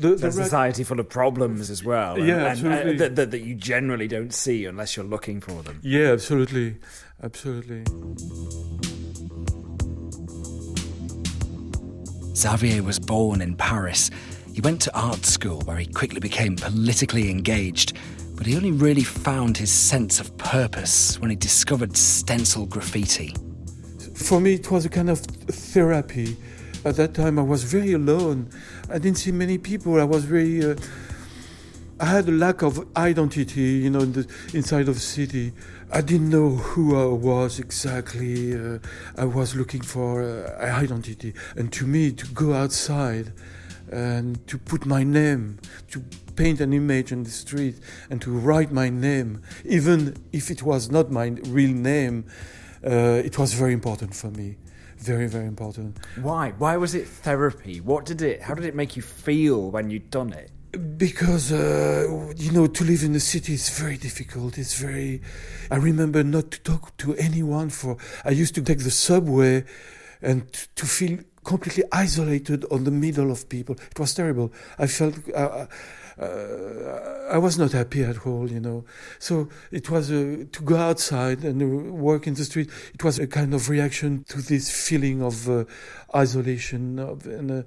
The, the a society full of problems as well. and- Yeah, and, uh, absolutely. that, that, that you generally don't see unless you're looking for them. Yeah, absolutely, absolutely. Xavier was born in Paris. He went to art school where he quickly became politically engaged, but he only really found his sense of purpose when he discovered stencil graffiti. For me, it was a kind of therapy. At that time, I was very alone. I didn't see many people. I was very. Uh, I had a lack of identity, you know, in the, inside of the city. I didn't know who I was exactly. Uh, I was looking for uh, identity, and to me, to go outside and to put my name, to paint an image on the street, and to write my name, even if it was not my real name, uh, it was very important for me. Very, very important. Why? Why was it therapy? What did it? How did it make you feel when you'd done it? because uh, you know to live in the city is very difficult it's very i remember not to talk to anyone for i used to take the subway and to feel completely isolated on the middle of people. It was terrible. I felt uh, uh, i was not happy at all you know. So it was uh, to go outside and uh, work in the street it was a kind of reaction to this feeling of uh, isolation of, and uh,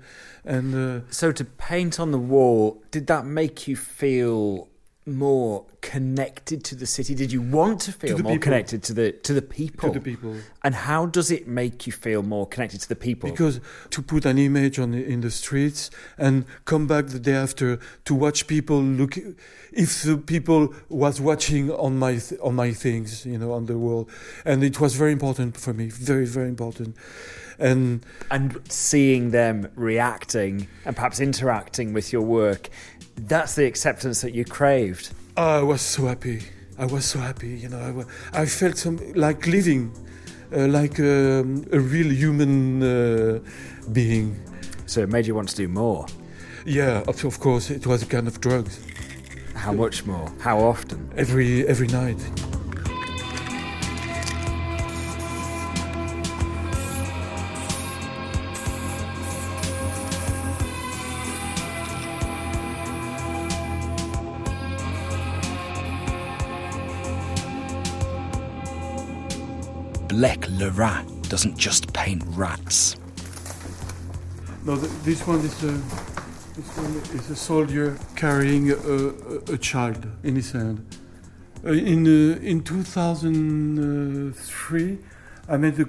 and uh, So to paint on the wall, did that make you feel more connected to the city? Did you want to feel the more people. connected to the to the people? to the people And how does it make you feel more connected to the people? Because to put an image on the, in the streets and come back the day after to watch people look, if the people was watching on my th- on my things, you know, on the wall, and it was very important for me, very very important, and and seeing them reacting and perhaps interacting with your work, that's the acceptance that you craved. I was so happy. I was so happy, you know. I, I felt some like living, uh, like um, a real human uh, being. So it made you want to do more. Yeah, of, of course, it was a kind of drugs. How much more? How often? Every every night. Blek Le Rat doesn't just paint rats. No, th- this one is a this one is a soldier carrying a, a, a child in his hand. Uh, in uh, in 2003, I made a